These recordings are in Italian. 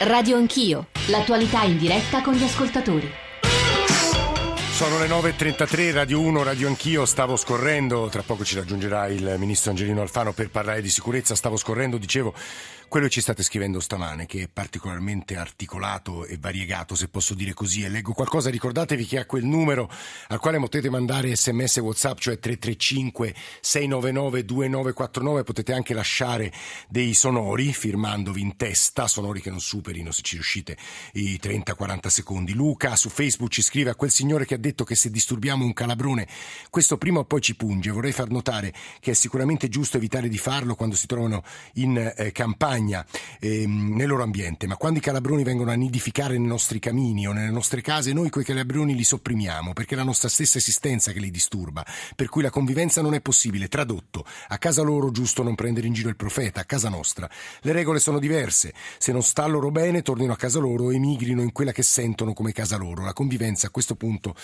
Radio Anch'io, l'attualità in diretta con gli ascoltatori. Sono le 9.33, Radio 1, Radio Anch'io, stavo scorrendo, tra poco ci raggiungerà il ministro Angelino Alfano per parlare di sicurezza, stavo scorrendo, dicevo, quello che ci state scrivendo stamane, che è particolarmente articolato e variegato, se posso dire così, e leggo qualcosa, ricordatevi che a quel numero al quale potete mandare sms whatsapp, cioè 335 699 2949, potete anche lasciare dei sonori firmandovi in testa, sonori che non superino, se ci riuscite, i 30-40 secondi. Luca su Facebook ci scrive a quel signore che ha detto che se disturbiamo un calabrone, questo prima o poi ci punge. Vorrei far notare che è sicuramente giusto evitare di farlo quando si trovano in eh, campagna ehm, nel loro ambiente, ma quando i calabroni vengono a nidificare nei nostri camini o nelle nostre case, noi quei calabroni li sopprimiamo perché è la nostra stessa esistenza che li disturba, per cui la convivenza non è possibile. Tradotto, a casa loro giusto non prendere in giro il profeta, a casa nostra le regole sono diverse. Se non sta loro bene, tornino a casa loro e emigrino in quella che sentono come casa loro. La convivenza a questo punto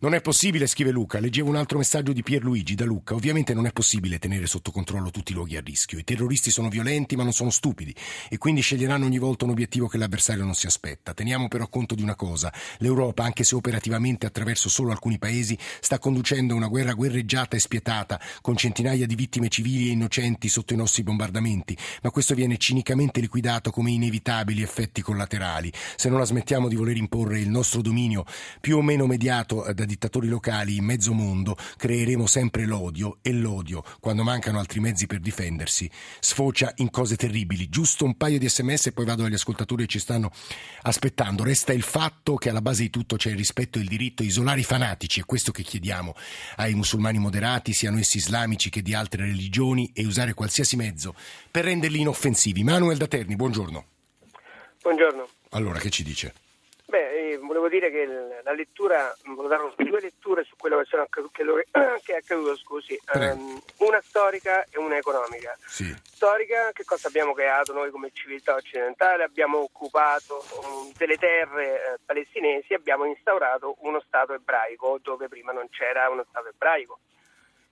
non è possibile, scrive Luca. Leggevo un altro messaggio di Pierluigi da Luca. Ovviamente non è possibile tenere sotto controllo tutti i luoghi a rischio. I terroristi sono violenti ma non sono stupidi stupidi e quindi sceglieranno ogni volta un obiettivo che l'avversario non si aspetta. Teniamo però conto di una cosa, l'Europa, anche se operativamente attraverso solo alcuni paesi, sta conducendo una guerra guerreggiata e spietata, con centinaia di vittime civili e innocenti sotto i nostri bombardamenti, ma questo viene cinicamente liquidato come inevitabili effetti collaterali. Se non la smettiamo di voler imporre il nostro dominio, più o meno mediato da dittatori locali in mezzo mondo, creeremo sempre l'odio e l'odio, quando mancano altri mezzi per difendersi, sfocia in cose terribili, giusto un paio di sms e poi vado agli ascoltatori che ci stanno aspettando. Resta il fatto che alla base di tutto c'è il rispetto e il diritto a isolare i fanatici, è questo che chiediamo ai musulmani moderati, siano essi islamici che di altre religioni, e usare qualsiasi mezzo per renderli inoffensivi. Manuel Daterni, buongiorno. Buongiorno. Allora, che ci dice? Volevo dire che la lettura, volevo dare due letture su quello che, sono accaduto, che è accaduto, scusi, um, una storica e una economica. Sì. Storica, che cosa abbiamo creato noi come civiltà occidentale? Abbiamo occupato um, delle terre eh, palestinesi, abbiamo instaurato uno Stato ebraico dove prima non c'era uno Stato ebraico.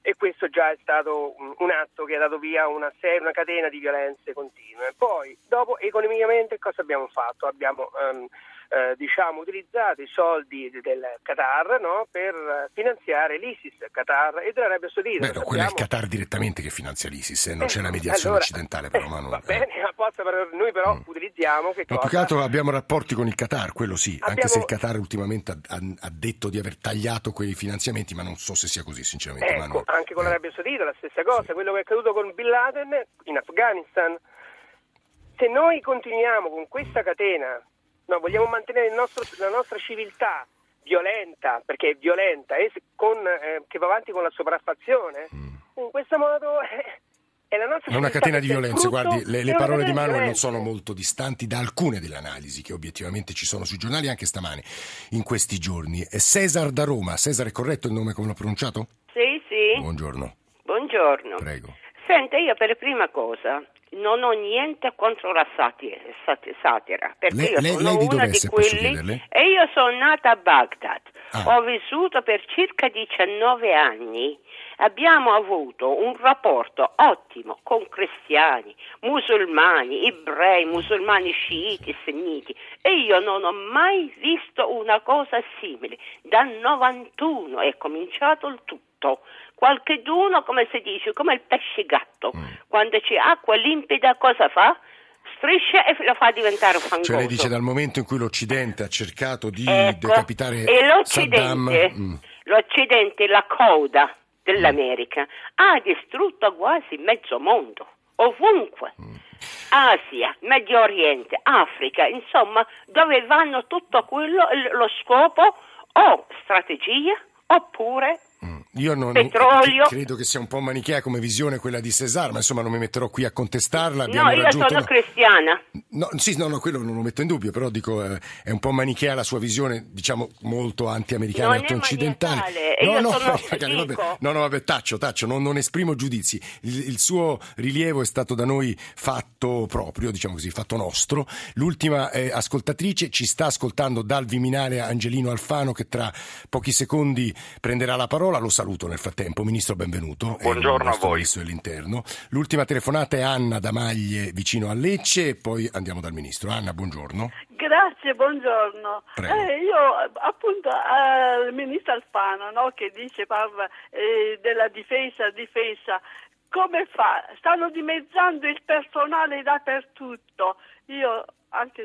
E questo già è stato un, atto che ha dato via una, serie, una catena di violenze continue. Poi, dopo, economicamente, cosa abbiamo fatto? Abbiamo um, eh, diciamo, utilizzato i soldi del Qatar no, per finanziare l'ISIS, Qatar e dell'Arabia Saudita. Beh, no, quello è il Qatar direttamente che finanzia l'ISIS, eh, non c'è la mediazione allora, occidentale però. Eh, va bene, apposta, però, noi però mm. utilizziamo che no, cosa? più che altro abbiamo rapporti con il Qatar, quello sì, abbiamo... anche se il Qatar ultimamente ha, ha, detto di aver tagliato quei finanziamenti, ma non so se sia così sinceramente. Ecco, Manuel. anche con eh. l'Arabia Saudita la stessa cosa, sì. quello che è accaduto con Bin Laden in Afghanistan. Se noi continuiamo con questa catena No, vogliamo mantenere nostro, la nostra civiltà violenta, perché è violenta, e con, eh, che va avanti con la sopraffazione. Mm. In questo modo eh, è la nostra È una catena di violenze, guardi, le, le parole di Manuel non sono molto distanti da alcune delle analisi che obiettivamente ci sono sui giornali anche stamane, in questi giorni. È Cesar da Roma. Cesar è corretto il nome come l'ho pronunciato? Sì, sì. Buongiorno. Buongiorno. Prego. Senta, io per prima cosa non ho niente contro la satira, satira perché lei, io lei, sono lei di una di quelli e io sono nata a Baghdad. Ah. Ho vissuto per circa 19 anni. Abbiamo avuto un rapporto ottimo con cristiani, musulmani, ebrei, musulmani sciiti, sunniti e io non ho mai visto una cosa simile. Dal 91 è cominciato il tutto. Qualcheduno, come si dice, come il pesce gatto, Mm. quando c'è acqua limpida cosa fa? Striscia e lo fa diventare fangoso. Cioè lei dice dal momento in cui l'Occidente ha cercato di Ecco, decapitare e l'Occidente, Saddam... mm, l'Occidente, la coda dell'America, ha distrutto quasi mezzo mondo, ovunque. Mm. Asia, Medio Oriente, Africa, insomma, dove vanno tutto quello, lo scopo o strategia oppure mm. Io non, Petrolio. cre- credo che sia un po' manichea come visione quella di Cesar, ma insomma non mi metterò qui a contestarla. No, Abbiamo io raggiunto sono cristiana. No, sì, no, no, quello non lo metto in dubbio, però dico eh, è un po' manichea la sua visione, diciamo, molto anti-americana e anti-occidentale. No, no, sono- vabbè. no, no, vabbè, taccio, taccio, non, non esprimo giudizi. Il, il suo rilievo è stato da noi fatto proprio, diciamo così, fatto nostro. L'ultima eh, ascoltatrice ci sta ascoltando dal Viminale Angelino Alfano che tra pochi secondi prenderà la parola, lo saluto saluto nel frattempo. Ministro, benvenuto. Buongiorno a voi. Ministro dell'Interno. L'ultima telefonata è Anna da Maglie, vicino a Lecce, e poi andiamo dal Ministro. Anna, buongiorno. Grazie, buongiorno. Eh, io appunto al Ministro Alfano no, che dice parla eh, della difesa, difesa, come fa? Stanno dimezzando il personale dappertutto. Io anche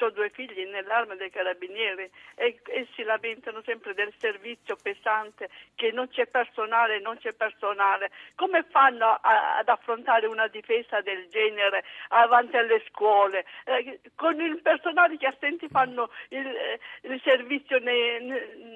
ho due figli nell'arma dei carabinieri e, e, si lamentano sempre del servizio pesante, che non c'è personale, non c'è personale. Come fanno a, ad affrontare una difesa del genere avanti alle scuole? Eh, con il personale che assenti fanno il, eh, il servizio nei,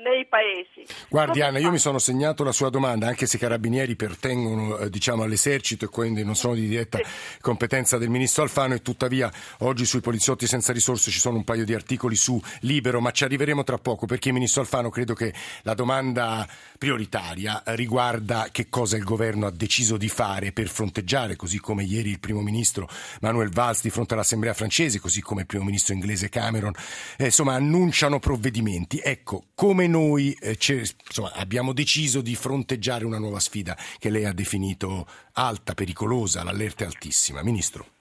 nei, paesi. Guardi Come Anna, fa? io mi sono segnato la sua domanda, anche se i carabinieri pertengono eh, diciamo, all'esercito e quindi non sono di diretta sì. competenza del ministro Alfano e tuttavia oggi sui poliziotti senza risorse ci sono un paio di articoli su Libero, ma ci arriveremo tra poco perché, Ministro Alfano, credo che la domanda prioritaria riguarda che cosa il governo ha deciso di fare per fronteggiare, così come ieri il primo ministro Manuel Valls di fronte all'Assemblea francese, così come il primo ministro inglese Cameron, eh, insomma, annunciano provvedimenti. Ecco, come noi eh, insomma, abbiamo deciso di fronteggiare una nuova sfida che lei ha definito alta, pericolosa, l'allerta è altissima. Ministro.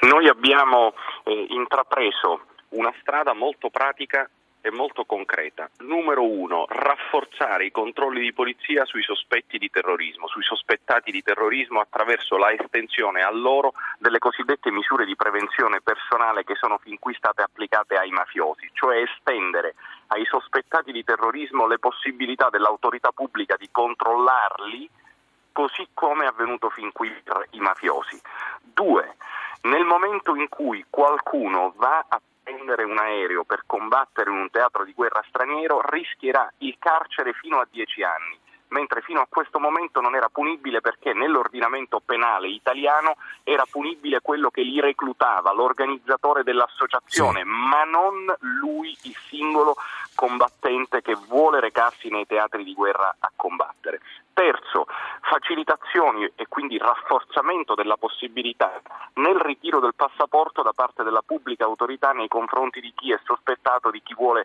Noi abbiamo eh, intrapreso una strada molto pratica e molto concreta. Numero uno, rafforzare i controlli di polizia sui sospetti di terrorismo, sui sospettati di terrorismo attraverso la estensione a loro delle cosiddette misure di prevenzione personale che sono fin qui state applicate ai mafiosi, cioè estendere ai sospettati di terrorismo le possibilità dell'autorità pubblica di controllarli così come è avvenuto fin qui per i mafiosi. Due, nel momento in cui qualcuno va a prendere un aereo per combattere in un teatro di guerra straniero rischierà il carcere fino a dieci anni mentre fino a questo momento non era punibile perché nell'ordinamento penale italiano era punibile quello che li reclutava, l'organizzatore dell'associazione, sì. ma non lui, il singolo combattente che vuole recarsi nei teatri di guerra a combattere. Terzo, facilitazioni e quindi rafforzamento della possibilità nel ritiro del passaporto da parte della pubblica autorità nei confronti di chi è sospettato, di chi vuole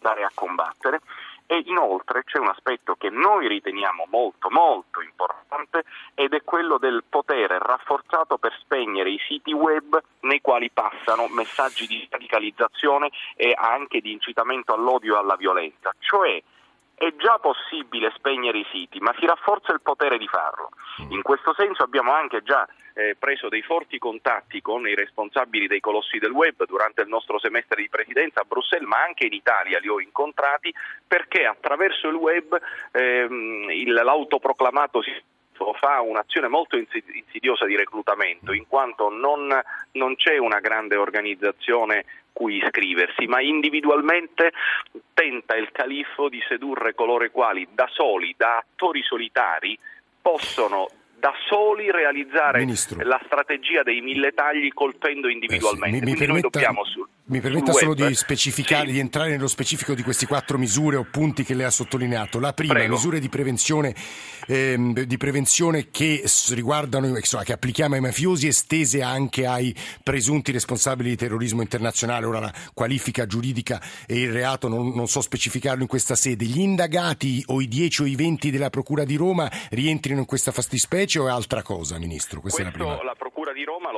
andare a combattere e inoltre c'è un aspetto che noi riteniamo molto molto importante ed è quello del potere rafforzato per spegnere i siti web nei quali passano messaggi di radicalizzazione e anche di incitamento all'odio e alla violenza, cioè è già possibile spegnere i siti, ma si rafforza il potere di farlo. In questo senso abbiamo anche già eh, preso dei forti contatti con i responsabili dei colossi del web durante il nostro semestre di presidenza a Bruxelles, ma anche in Italia li ho incontrati perché attraverso il web ehm, il, l'autoproclamato fa un'azione molto insidiosa di reclutamento, in quanto non, non c'è una grande organizzazione cui iscriversi, ma individualmente tenta il califfo di sedurre coloro i quali da soli, da attori solitari, possono da soli realizzare Ministro. la strategia dei mille tagli colpendo individualmente. Eh sì, mi, mi permetta, dobbiamo su, mi permetta solo di specificare, sì. di entrare nello specifico di questi quattro misure o punti che lei ha sottolineato. La prima, Prego. misure di prevenzione, ehm, di prevenzione che riguardano, che applichiamo ai mafiosi estese anche ai presunti responsabili di terrorismo internazionale. Ora la qualifica giuridica e il reato non, non so specificarlo in questa sede. Gli indagati o i 10 o i 20 della Procura di Roma rientrino in questa fattispecie? invece o è altra cosa, Ministro? Questa Questo la, la di Roma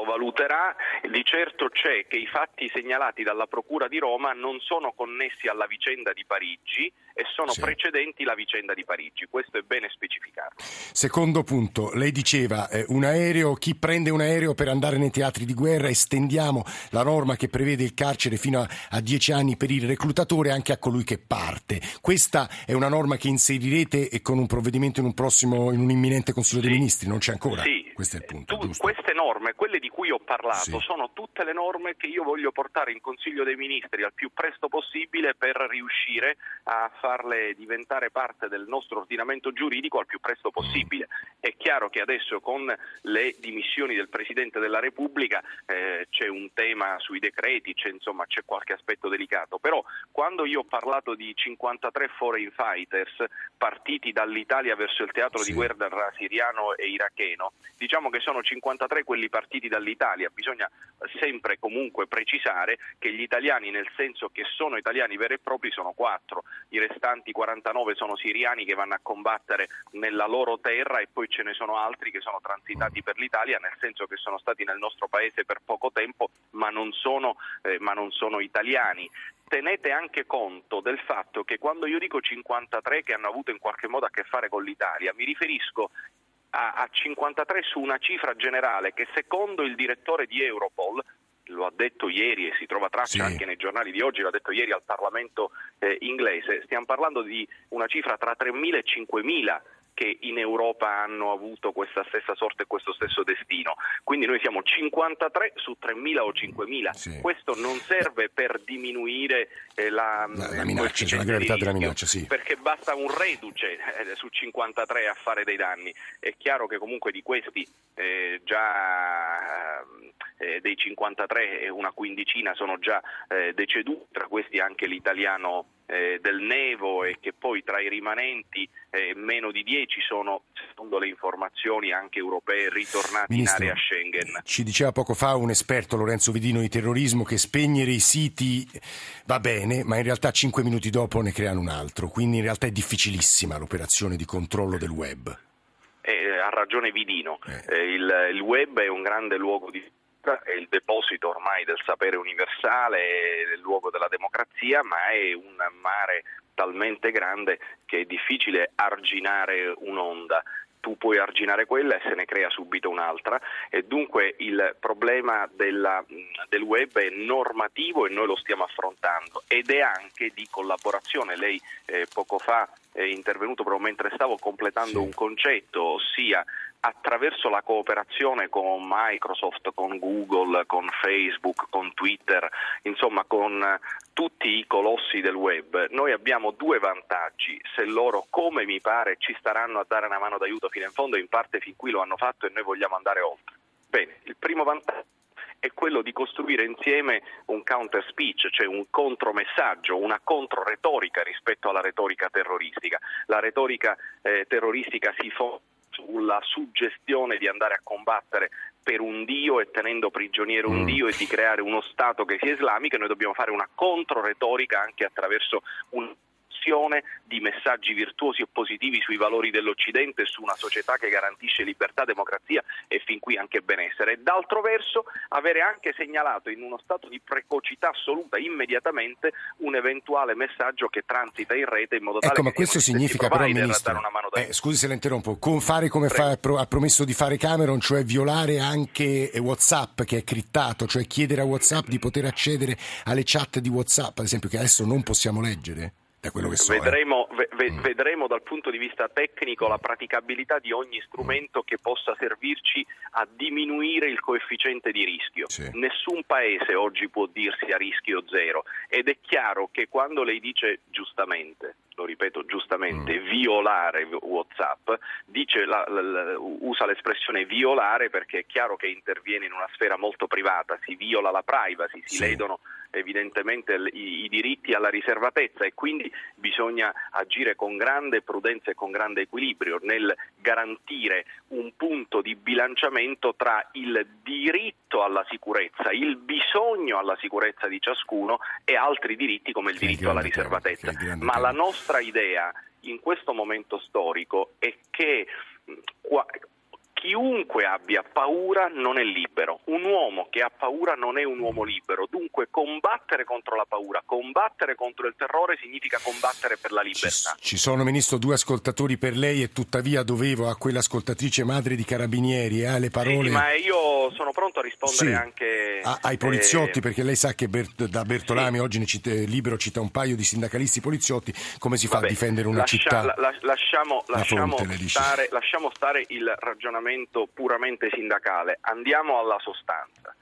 lo valuterà, di certo c'è che i fatti segnalati dalla Procura di Roma non sono connessi alla vicenda di Parigi e sono sì. precedenti la vicenda di Parigi, questo è bene specificato. Secondo punto, lei diceva eh, un aereo, chi prende un aereo per andare nei teatri di guerra, estendiamo la norma che prevede il carcere fino a, a dieci anni per il reclutatore anche a colui che parte. Questa è una norma che inserirete con un provvedimento in un prossimo, in un imminente Consiglio dei Ministri, non c'è ancora? Sì. Questo è il punto. Tu, queste norme, quelle di cui ho parlato, sì. sono tutte le norme che io voglio portare in Consiglio dei Ministri al più presto possibile per riuscire a farle diventare parte del nostro ordinamento giuridico al più presto possibile. È chiaro che adesso con le dimissioni del Presidente della Repubblica eh, c'è un tema sui decreti, c'è, insomma, c'è qualche aspetto delicato, però quando io ho parlato di 53 foreign fighters partiti dall'Italia verso il teatro sì. di guerra siriano e iracheno, diciamo che sono 53 quelli partiti dall'Italia, bisogna sempre comunque precisare che gli italiani nel senso che sono italiani veri e propri sono 4, i restanti 49 sono siriani che vanno a combattere nella loro terra e poi ce ne sono altri che sono transitati per l'Italia nel senso che sono stati nel nostro paese per poco tempo ma non sono, eh, ma non sono italiani. Tenete anche conto del fatto che quando io dico 53 che hanno avuto in qualche modo a che fare con l'Italia, mi riferisco a, a 53 su una cifra generale che secondo il direttore di Europol lo ha detto ieri e si trova traccia sì. anche nei giornali di oggi, l'ha detto ieri al Parlamento eh, inglese, stiamo parlando di una cifra tra 3.000 e 5.000 che in Europa hanno avuto questa stessa sorte e questo stesso destino. Quindi noi siamo 53 su 3.000 o 5.000. Sì. Questo non serve per diminuire la, la, la, minaccia, cioè la gravità della minaccia, sì. perché basta un reduce eh, su 53 a fare dei danni. È chiaro che comunque di questi eh, già eh, dei 53 una quindicina sono già eh, deceduti, tra questi anche l'italiano eh, del Nevo e che poi tra i rimanenti eh, meno di 10 sono, secondo le informazioni anche europee, ritornati Ministro, in area Schengen. Ci diceva poco fa un esperto, Lorenzo Vidino, di terrorismo, che spegnere i siti va bene, ma in realtà 5 minuti dopo ne creano un altro, quindi in realtà è difficilissima l'operazione di controllo del web. Eh, ha ragione Vidino, eh. Eh, il, il web è un grande luogo di è il deposito ormai del sapere universale, è il luogo della democrazia, ma è un mare talmente grande che è difficile arginare un'onda tu puoi arginare quella e se ne crea subito un'altra e dunque il problema della, del web è normativo e noi lo stiamo affrontando ed è anche di collaborazione. Lei eh, poco fa è intervenuto proprio mentre stavo completando sì. un concetto, ossia attraverso la cooperazione con Microsoft, con Google, con Facebook, con Twitter, insomma con tutti i colossi del web, noi abbiamo due vantaggi, se loro come mi pare ci staranno a dare una mano d'aiuto fino in fondo, in parte fin qui lo hanno fatto e noi vogliamo andare oltre. Bene, il primo vantaggio è quello di costruire insieme un counter speech, cioè un contromessaggio, una controretorica rispetto alla retorica terroristica. La retorica eh, terroristica si fonda sulla suggestione di andare a combattere per un Dio e tenendo prigioniero un mm. Dio e di creare uno Stato che sia islamico, noi dobbiamo fare una controretorica anche attraverso un di messaggi virtuosi e positivi sui valori dell'Occidente e su una società che garantisce libertà, democrazia e fin qui anche benessere. E d'altro verso avere anche segnalato in uno stato di precocità assoluta immediatamente un eventuale messaggio che transita in rete in modo tale ecco, che ma questo significa però, Ministro, eh, scusi se la interrompo, con fare come fa, ha promesso di fare Cameron, cioè violare anche WhatsApp che è crittato, cioè chiedere a WhatsApp di poter accedere alle chat di WhatsApp, ad esempio, che adesso non possiamo leggere? Da quello che so. Eh. Vedremo, eh. ve, mm. vedremo, dal punto di vista tecnico la praticabilità di ogni strumento che possa servirci a diminuire il coefficiente di rischio. Sì. Nessun paese oggi può dirsi a rischio zero ed è chiaro che quando lei dice giustamente lo ripeto giustamente, mm. violare Whatsapp, dice la, la, la, usa l'espressione violare perché è chiaro che interviene in una sfera molto privata, si viola la privacy, si sì. ledono evidentemente i, i, diritti alla riservatezza e quindi bisogna agire con grande prudenza e con grande equilibrio nel garantire un punto di bilanciamento tra il diritto alla sicurezza, il bisogno alla sicurezza di ciascuno e altri diritti come il diritto alla riservatezza. Ma la nostra idea in questo momento storico è che chiunque abbia paura non è libero. Un uomo che ha paura non è un uomo libero. Dunque combattere contro la paura, combattere contro il terrore significa combattere per la libertà. Ci, ci sono, Ministro, due ascoltatori per lei e tuttavia dovevo a quell'ascoltatrice madre di Carabinieri eh, le parole... Sì, ma io sono pronto a rispondere sì, anche... A, ai poliziotti, eh... perché lei sa che Bert, da Bertolami sì. oggi cita, Libero cita un paio di sindacalisti poliziotti. Come si fa Vabbè, a difendere una lascia, città? La, la, lasciamo, lasciamo, fonte, stare, lasciamo stare il ragionamento ragionamento puramente sindacale, andiamo alla sostanza.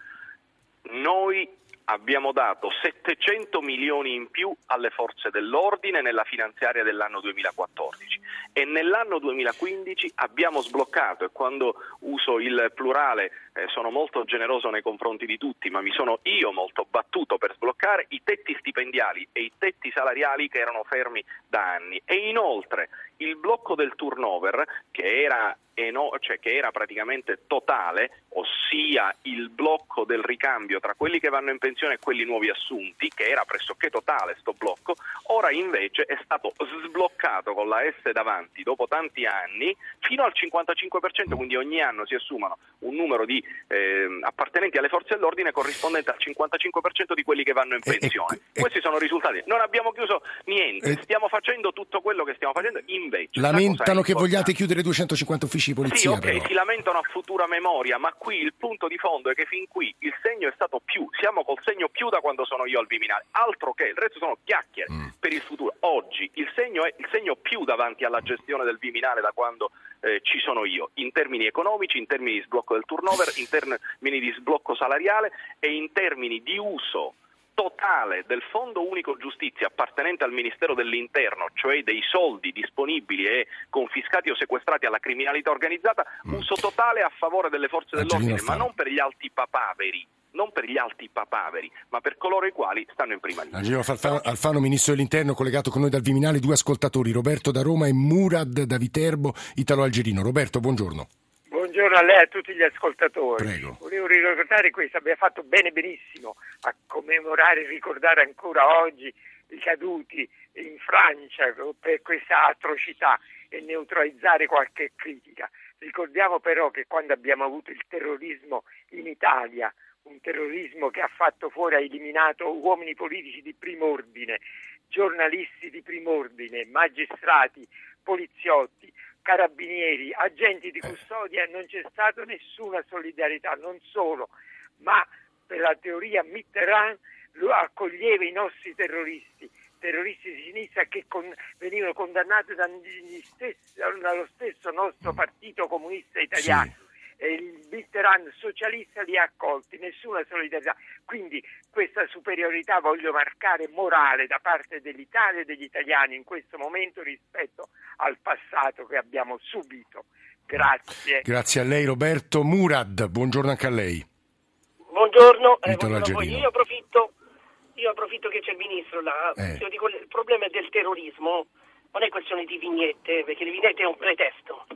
Noi abbiamo dato 700 milioni in più alle forze dell'ordine nella finanziaria dell'anno 2014 e nell'anno 2015 abbiamo sbloccato, e quando uso il plurale eh, sono molto generoso nei confronti di tutti, ma mi sono io molto battuto per sbloccare i tetti stipendiali e i tetti salariali che erano fermi da anni. E inoltre il blocco del turnover che era eno- cioè che era praticamente totale, ossia il blocco del ricambio tra quelli che vanno in pensione e quelli nuovi assunti, che era pressoché totale sto blocco, ora invece è stato sbloccato con la S davanti dopo tanti anni fino al 55%, quindi ogni anno si assumano un numero di eh, appartenenti alle forze dell'ordine corrispondente al 55% di quelli che vanno in pensione. E, e, Questi sono risultati. Non abbiamo chiuso niente, e, stiamo facendo tutto quello che stiamo facendo, invece. Lamentano che vogliate chiudere 250 uffici di polizia. Sì, ok, però. si lamentano a futura memoria, ma qui il punto di fondo è che fin qui il segno è stato più, siamo col segno più da quando sono io al Viminale, altro che il resto sono chiacchiere mm. per il futuro. Oggi il segno è il segno più davanti alla gestione del Viminale da quando eh, ci sono io, in termini economici, in termini di sblocco del turnover, in termini di sblocco salariale e in termini di uso totale del Fondo Unico Giustizia appartenente al Ministero dell'Interno, cioè dei soldi disponibili e confiscati o sequestrati alla criminalità organizzata, mm. uso totale a favore delle forze dell'ordine, ma non per gli alti papaveri non per gli alti papaveri, ma per coloro i quali stanno in prima linea. Angelo Alfano, Alfano, Ministro dell'Interno, collegato con noi dal Viminale, due ascoltatori, Roberto da Roma e Murad da Viterbo, Italo-Algerino. Roberto, buongiorno. Buongiorno a lei e a tutti gli ascoltatori. Prego. Volevo ricordare questo, abbiamo fatto bene benissimo a commemorare e ricordare ancora oggi i caduti in Francia per questa atrocità e neutralizzare qualche critica. Ricordiamo però che quando abbiamo avuto il terrorismo in Italia un terrorismo che ha fatto fuori, ha eliminato uomini politici di primo ordine, giornalisti di primo ordine, magistrati, poliziotti, carabinieri, agenti di custodia, non c'è stata nessuna solidarietà, non solo, ma per la teoria Mitterrand accoglieva i nostri terroristi, terroristi di sinistra che con, venivano condannati stessi, dallo stesso nostro partito comunista italiano. Sì il Mitterrand socialista li ha accolti, nessuna solidarietà. Quindi questa superiorità voglio marcare morale da parte dell'Italia e degli italiani in questo momento rispetto al passato che abbiamo subito. Grazie. Grazie a lei Roberto. Murad, buongiorno anche a lei. Buongiorno, eh, io, approfitto, io approfitto che c'è il ministro là. Eh. Dico, il problema del terrorismo non è questione di vignette, perché le vignette è un pretesto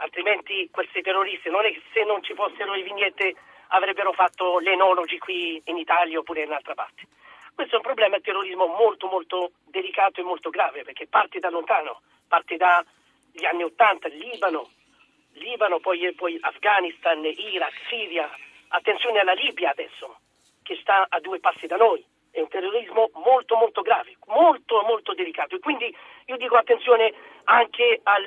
altrimenti questi terroristi non è che se non ci fossero le vignette avrebbero fatto le enologi qui in Italia oppure in un'altra parte. Questo è un problema del terrorismo molto molto delicato e molto grave perché parte da lontano, parte dagli anni Ottanta, Libano, Libano poi, poi Afghanistan, Iraq, Siria, attenzione alla Libia adesso che sta a due passi da noi, è un terrorismo molto molto grave, molto molto delicato. E quindi io dico attenzione anche al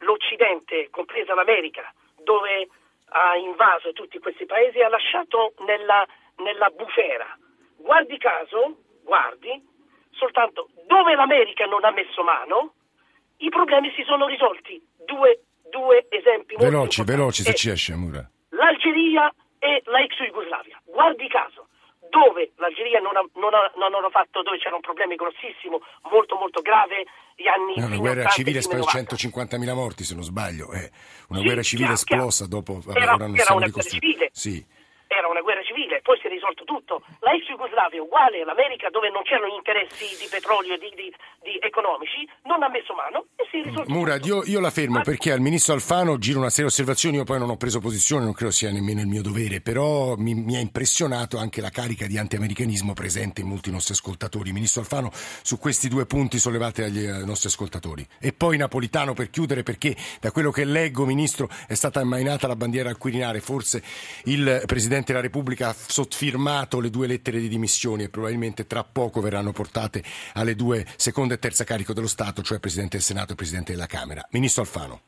l'Occidente, compresa l'America, dove ha invaso tutti questi paesi e ha lasciato nella, nella bufera. Guardi caso, guardi, soltanto dove l'America non ha messo mano, i problemi si sono risolti. Due, due esempi veloci, veloci se ci esce, Mura. L'Algeria e la ex Jugoslavia. Guardi caso, dove l'Algeria non, ha, non, ha, non hanno fatto, dove c'era un problema grossissimo, molto molto grave, gli anni È una guerra civile per 150.000 morti, se non sbaglio, è una sì, guerra civile chiaro, esplosa chiaro. dopo era, era una guerra civile. Sì era una guerra civile, poi si è risolto tutto. La ex Jugoslavia uguale all'America dove non c'erano interessi di petrolio e di, di, di, economici, non ha messo mano e si è risolto Murad, io, io, la fermo Ma... perché al ministro Alfano giro una serie di osservazioni, io poi non ho preso posizione, non credo sia nemmeno il mio dovere, però mi, mi ha impressionato anche la carica di antiamericanismo presente in molti nostri ascoltatori. Ministro Alfano, su questi due punti sollevate agli, ai nostri ascoltatori. E poi Napolitano per chiudere perché da quello che leggo, Ministro, è stata ammainata la bandiera al Quirinale, forse il Presidente della Repubblica ha sottofirmato le due lettere di dimissioni e probabilmente tra poco verranno portate alle due seconda e terza carico dello Stato, cioè Presidente del Senato e Presidente della Camera. Ministro Alfano.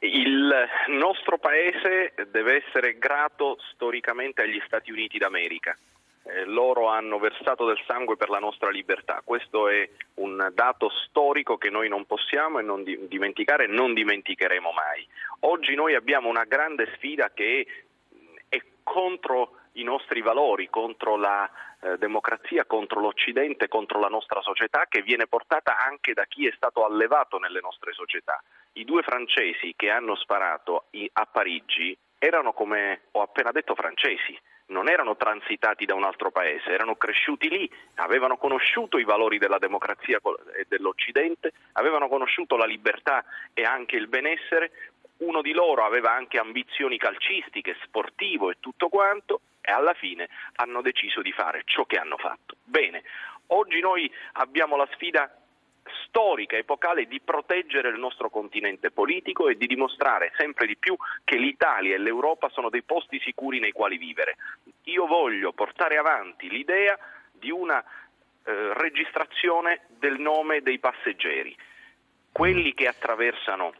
Il nostro Paese deve essere grato storicamente agli Stati Uniti d'America. Eh, loro hanno versato del sangue per la nostra libertà. Questo è un dato storico che noi non possiamo e non dimenticare e non dimenticheremo mai. Oggi noi abbiamo una grande sfida che è contro i nostri valori, contro la eh, democrazia, contro l'Occidente, contro la nostra società, che viene portata anche da chi è stato allevato nelle nostre società. I due francesi che hanno sparato a Parigi erano come ho appena detto francesi, non erano transitati da un altro paese, erano cresciuti lì, avevano conosciuto i valori della democrazia e dell'Occidente, avevano conosciuto la libertà e anche il benessere, uno di loro aveva anche ambizioni calcistiche, sportivo e tutto quanto e alla fine hanno deciso di fare ciò che hanno fatto. Bene, oggi noi abbiamo la sfida storica, epocale di proteggere il nostro continente politico e di dimostrare sempre di più che l'Italia e l'Europa sono dei posti sicuri nei quali vivere. Io voglio portare avanti l'idea di una eh, registrazione del nome dei passeggeri, quelli che attraversano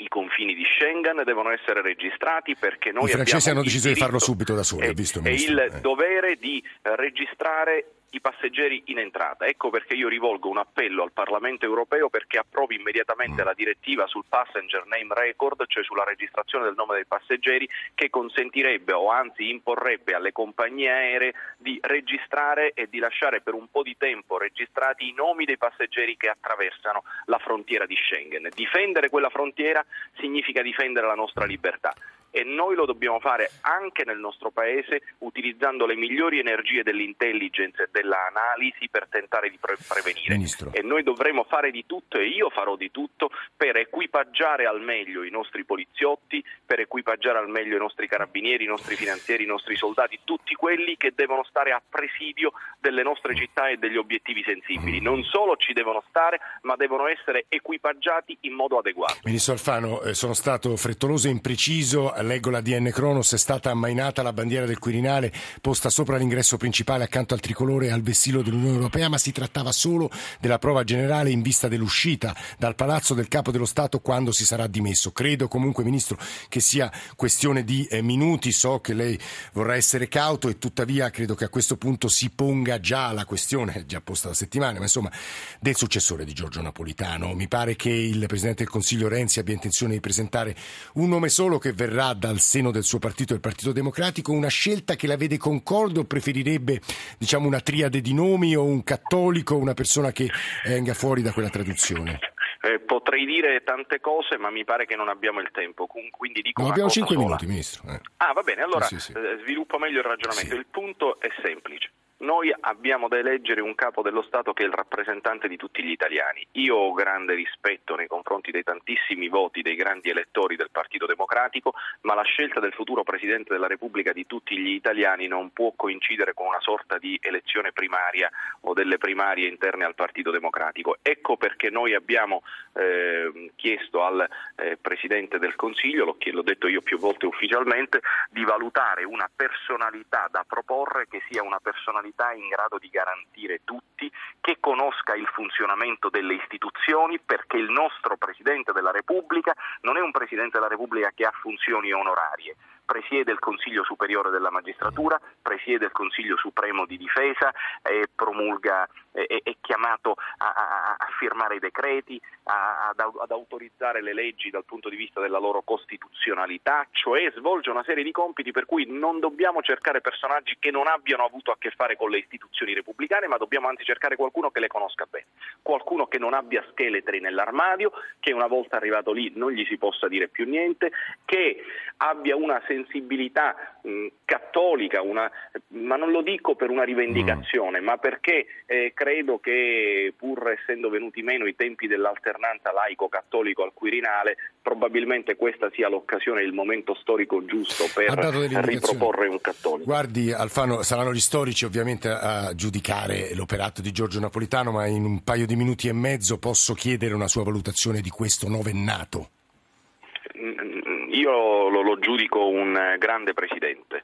i confini di Schengen devono essere registrati perché noi I francesi hanno deciso di farlo subito da soli, e, visto, e il eh. dovere di registrare i passeggeri in entrata. Ecco perché io rivolgo un appello al Parlamento europeo perché approvi immediatamente mm. la direttiva sul passenger name record, cioè sulla registrazione del nome dei passeggeri, che consentirebbe o anzi imporrebbe alle compagnie aeree di registrare e di lasciare per un po' di tempo registrati i nomi dei passeggeri che attraversano la frontiera di Schengen. Difendere quella frontiera significa difendere la nostra libertà e noi lo dobbiamo fare anche nel nostro paese utilizzando le migliori energie dell'intelligence e dell'analisi per tentare di pre- prevenire. Ministro. E noi dovremo fare di tutto e io farò di tutto per equipaggiare al meglio i nostri poliziotti, per equipaggiare al meglio i nostri carabinieri, i nostri finanzieri, i nostri soldati, tutti quelli che devono stare a presidio delle nostre città e degli obiettivi sensibili. Non solo ci devono stare, ma devono essere equipaggiati in modo adeguato. Ministro Alfano, eh, sono stato frettoloso e impreciso leggo la DN Cronos, è stata ammainata la bandiera del Quirinale posta sopra l'ingresso principale accanto al tricolore e al vessillo dell'Unione Europea, ma si trattava solo della prova generale in vista dell'uscita dal palazzo del capo dello Stato quando si sarà dimesso. Credo comunque, Ministro, che sia questione di eh, minuti, so che lei vorrà essere cauto e tuttavia credo che a questo punto si ponga già la questione, già posta da settimane, ma insomma, del successore di Giorgio Napolitano. Mi pare che il Presidente del Consiglio Renzi abbia intenzione di presentare un nome solo che verrà dal seno del suo partito, il Partito Democratico, una scelta che la vede concorde o preferirebbe diciamo, una triade di nomi o un cattolico, una persona che venga fuori da quella traduzione? Eh, potrei dire tante cose, ma mi pare che non abbiamo il tempo. Quindi dico no, abbiamo 5 minuti, Ministro. Eh. Ah, va bene, allora sì, sì. Eh, sviluppo meglio il ragionamento. Sì. Il punto è semplice. Noi abbiamo da eleggere un capo dello Stato che è il rappresentante di tutti gli italiani. Io ho grande rispetto nei confronti dei tantissimi voti dei grandi elettori del Partito Democratico, ma la scelta del futuro Presidente della Repubblica di tutti gli italiani non può coincidere con una sorta di elezione primaria o delle primarie interne al Partito Democratico. Ecco perché noi abbiamo eh, chiesto al eh, Presidente del Consiglio, l'ho, l'ho detto io più volte ufficialmente, di valutare una personalità da proporre che sia una personalità personalità in grado di garantire tutti, che conosca il funzionamento delle istituzioni, perché il nostro Presidente della Repubblica non è un Presidente della Repubblica che ha funzioni onorarie, presiede il Consiglio Superiore della Magistratura, presiede il Consiglio Supremo di Difesa e promulga, è, è chiamato a, a, a, firmare i decreti, a, ad autorizzare le leggi dal punto di vista della loro costituzionalità, cioè svolge una serie di compiti per cui non dobbiamo cercare personaggi che non abbiano avuto a che fare con le istituzioni repubblicane, ma dobbiamo anzi cercare qualcuno che le conosca bene, qualcuno che non abbia scheletri nell'armadio, che una volta arrivato lì non gli si possa dire più niente, che abbia una sensibilità sensibilità mh, cattolica, una, ma non lo dico per una rivendicazione, mm. ma perché eh, credo che pur essendo venuti meno i tempi dell'alternanza laico-cattolico al Quirinale, probabilmente questa sia l'occasione, il momento storico giusto per riproporre un cattolico. Guardi Alfano, saranno gli storici ovviamente a giudicare l'operato di Giorgio Napolitano, ma in un paio di minuti e mezzo posso chiedere una sua valutazione di questo novennato. Io lo, lo giudico un grande presidente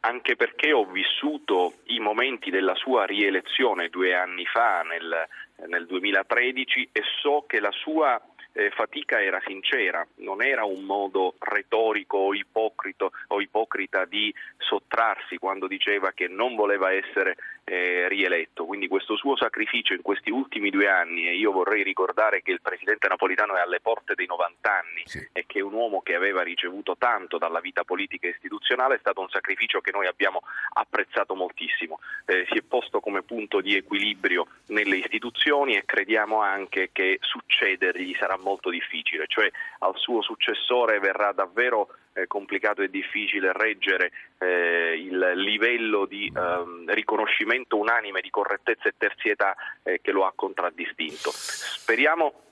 anche perché ho vissuto i momenti della sua rielezione due anni fa, nel, nel 2013, e so che la sua eh, fatica era sincera, non era un modo retorico o, o ipocrita di sottrarsi quando diceva che non voleva essere eh, rieletto. Quindi questo suo sacrificio in questi ultimi due anni, e io vorrei ricordare che il presidente napolitano è alle porte dei 90 anni sì. e che un uomo che aveva ricevuto tanto dalla vita politica e istituzionale, è stato un sacrificio che noi abbiamo apprezzato moltissimo. Eh, si è posto come punto di equilibrio nelle istituzioni e crediamo anche che succedergli sarà molto difficile, cioè al suo successore verrà davvero eh, complicato e difficile reggere eh, il livello di ehm, riconoscimento unanime di correttezza e terzietà eh, che lo ha contraddistinto. Speriamo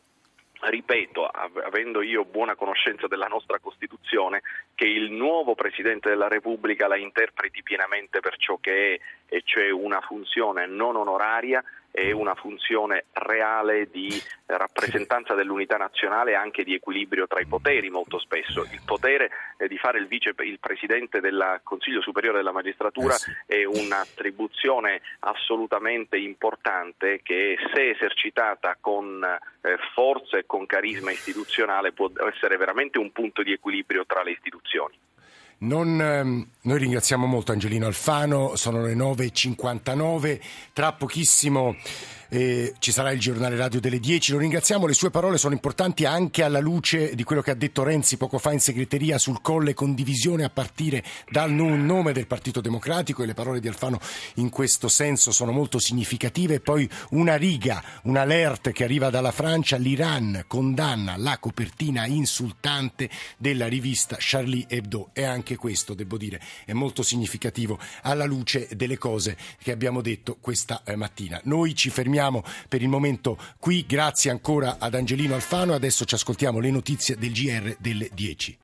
ripeto, avendo io buona conoscenza della nostra Costituzione, che il nuovo Presidente della Repubblica la interpreti pienamente per ciò che è, e cioè una funzione non onoraria è una funzione reale di rappresentanza dell'unità nazionale e anche di equilibrio tra i poteri molto spesso. Il potere di fare il, vice, il presidente del Consiglio Superiore della Magistratura eh sì. è un'attribuzione assolutamente importante che se esercitata con eh, forza e con carisma istituzionale può essere veramente un punto di equilibrio tra le istituzioni. Non, ehm, noi ringraziamo molto Angelino Alfano, sono le 9.59, tra pochissimo eh, ci sarà il giornale radio delle 10. Lo ringraziamo, le sue parole sono importanti anche alla luce di quello che ha detto Renzi poco fa in segreteria sul colle condivisione a partire dal nome del Partito Democratico e le parole di Alfano in questo senso sono molto significative. Poi una riga, un alert che arriva dalla Francia, l'Iran condanna la copertina insultante della rivista Charlie Hebdo e anche questo, devo dire, è molto significativo alla luce delle cose che abbiamo detto questa eh, mattina. Noi ci fermiamo fermiamo per il momento qui. Grazie ancora ad Angelino Alfano. Adesso ci ascoltiamo le notizie del GR delle 10.